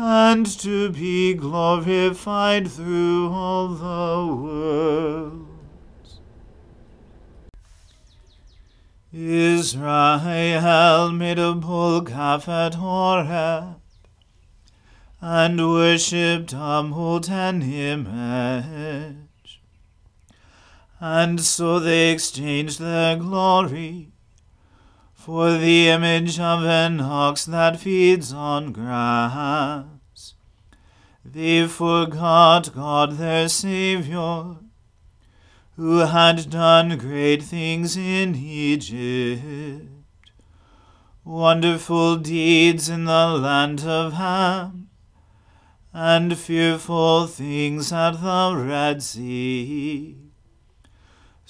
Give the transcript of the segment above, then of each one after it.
and to be glorified through all the worlds. Israel made a bull calf at Horeb, and worshipped a molten image. And so they exchanged their glory for the image of an ox that feeds on grass. They forgot God their Saviour, who had done great things in Egypt, wonderful deeds in the land of Ham, and fearful things at the Red Sea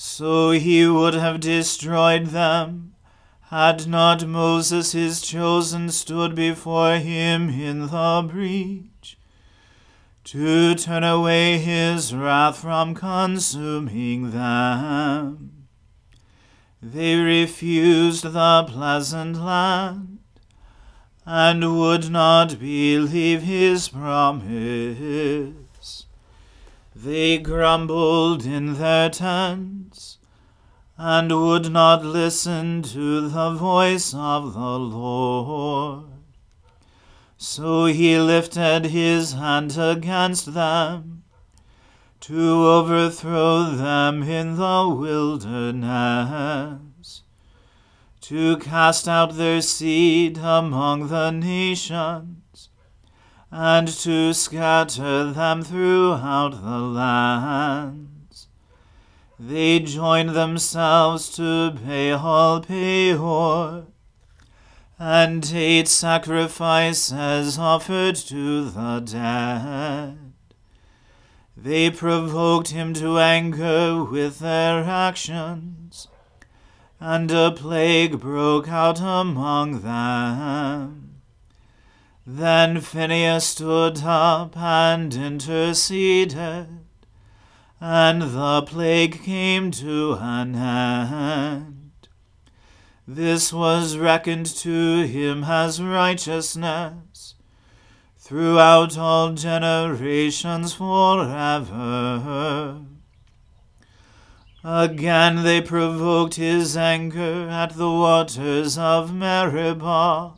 so he would have destroyed them, had not Moses his chosen stood before him in the breach, to turn away his wrath from consuming them. They refused the pleasant land, and would not believe his promise. They grumbled in their tents, and would not listen to the voice of the Lord. So he lifted his hand against them, to overthrow them in the wilderness, to cast out their seed among the nations, and to scatter them throughout the lands. They joined themselves to Baal Peor, and ate sacrifices offered to the dead. They provoked him to anger with their actions and a plague broke out among them. Then Phinehas stood up and interceded, and the plague came to an end. This was reckoned to him as righteousness throughout all generations forever. Again they provoked his anger at the waters of Meribah,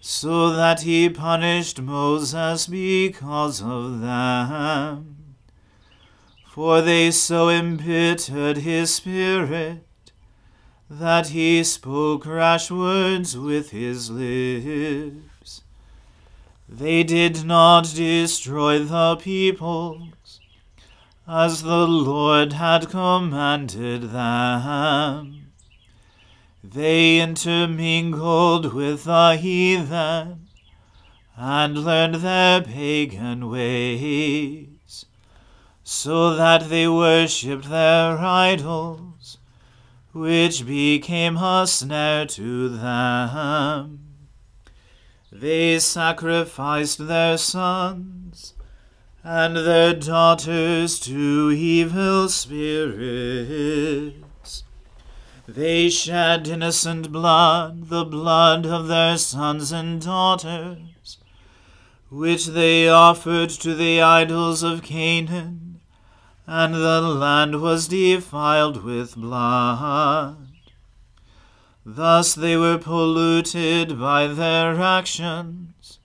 so that he punished Moses because of them. For they so embittered his spirit that he spoke rash words with his lips. They did not destroy the peoples, as the Lord had commanded them. They intermingled with the heathen and learned their pagan ways, so that they worshipped their idols, which became a snare to them. They sacrificed their sons and their daughters to evil spirits. They shed innocent blood, the blood of their sons and daughters, which they offered to the idols of Canaan, and the land was defiled with blood. Thus they were polluted by their actions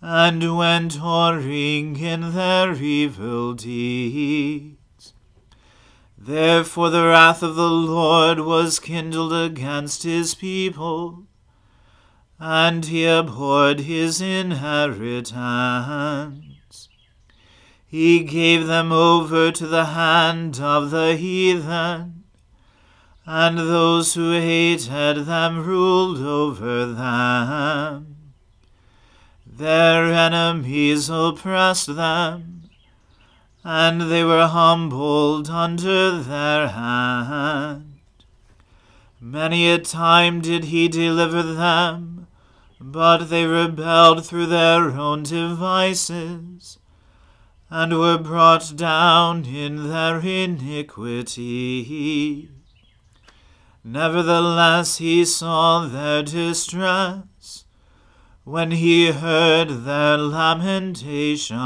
and went whoring in their evil deeds. Therefore the wrath of the Lord was kindled against his people, and he abhorred his inheritance. He gave them over to the hand of the heathen, and those who hated them ruled over them. Their enemies oppressed them, and they were humbled under their hand. Many a time did he deliver them, but they rebelled through their own devices, and were brought down in their iniquity. Nevertheless he saw their distress when he heard their lamentation.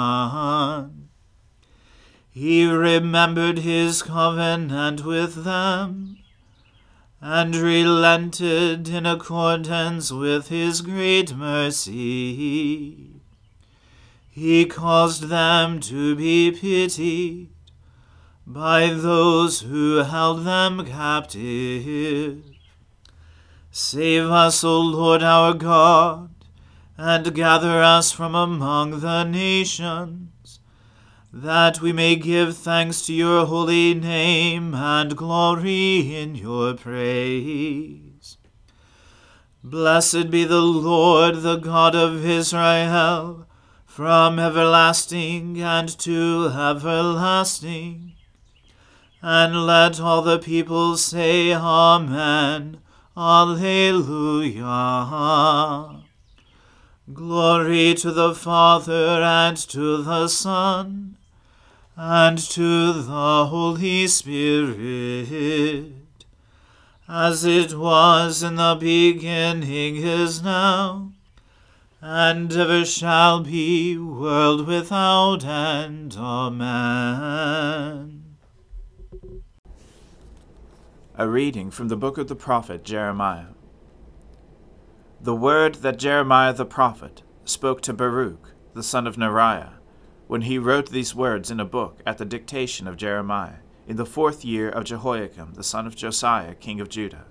He remembered his covenant with them, and relented in accordance with his great mercy. He caused them to be pitied by those who held them captive. Save us, O Lord our God and gather us from among the nations, that we may give thanks to your holy name and glory in your praise. Blessed be the Lord, the God of Israel, from everlasting and to everlasting. And let all the people say, Amen. Alleluia. Glory to the Father and to the Son and to the Holy Spirit, as it was in the beginning is now, and ever shall be, world without end. Amen. A reading from the book of the prophet Jeremiah the word that Jeremiah the prophet spoke to Baruch, the son of Neriah, when he wrote these words in a book at the dictation of Jeremiah, in the fourth year of Jehoiakim the son of Josiah king of Judah.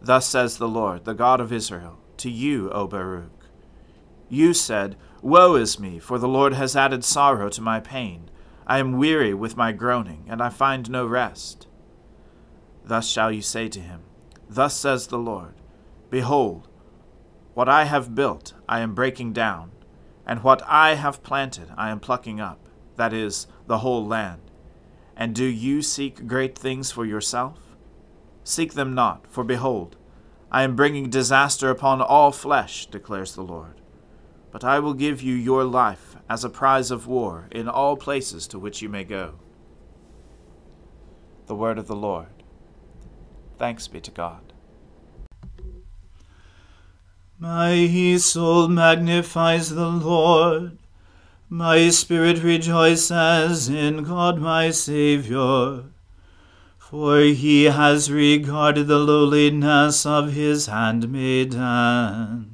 Thus says the Lord, the God of Israel, to you, O Baruch. You said, Woe is me, for the Lord has added sorrow to my pain. I am weary with my groaning, and I find no rest. Thus shall you say to him, Thus says the Lord, Behold, what I have built I am breaking down, and what I have planted I am plucking up, that is, the whole land. And do you seek great things for yourself? Seek them not, for behold, I am bringing disaster upon all flesh, declares the Lord. But I will give you your life as a prize of war in all places to which you may go. The word of the Lord. Thanks be to God. My soul magnifies the Lord. My spirit rejoices in God my Saviour for he has regarded the lowliness of his handmaiden.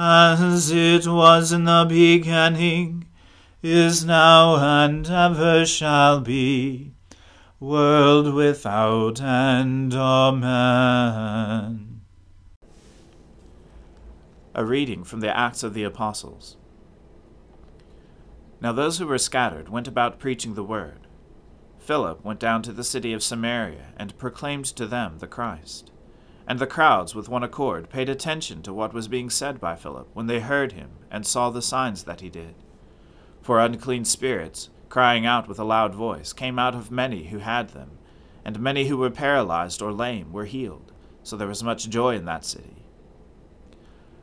as it was in the beginning, is now, and ever shall be, world without end. Amen. A reading from the Acts of the Apostles. Now those who were scattered went about preaching the word. Philip went down to the city of Samaria and proclaimed to them the Christ. And the crowds with one accord paid attention to what was being said by Philip when they heard him and saw the signs that he did. For unclean spirits, crying out with a loud voice, came out of many who had them, and many who were paralyzed or lame were healed, so there was much joy in that city.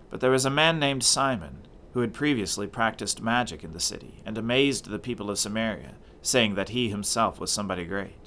But there was a man named Simon who had previously practiced magic in the city, and amazed the people of Samaria, saying that he himself was somebody great.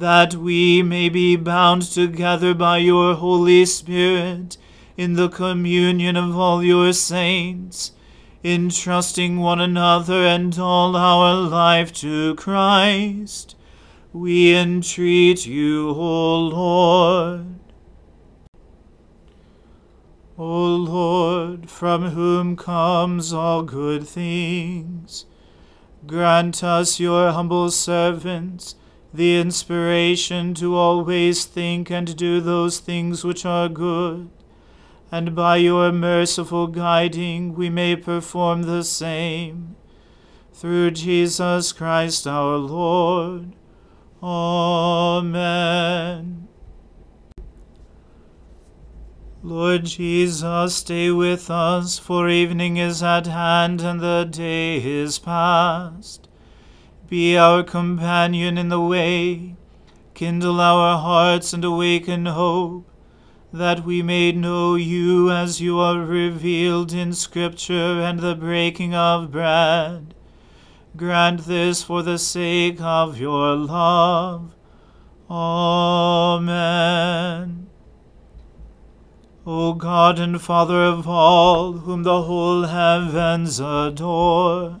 that we may be bound together by your Holy Spirit in the communion of all your saints, entrusting one another and all our life to Christ. We entreat you, O Lord. O Lord, from whom comes all good things, grant us, your humble servants, the inspiration to always think and do those things which are good, and by your merciful guiding we may perform the same. Through Jesus Christ our Lord. Amen. Lord Jesus, stay with us, for evening is at hand and the day is past. Be our companion in the way, kindle our hearts and awaken hope, that we may know you as you are revealed in Scripture and the breaking of bread. Grant this for the sake of your love. Amen. O God and Father of all, whom the whole heavens adore,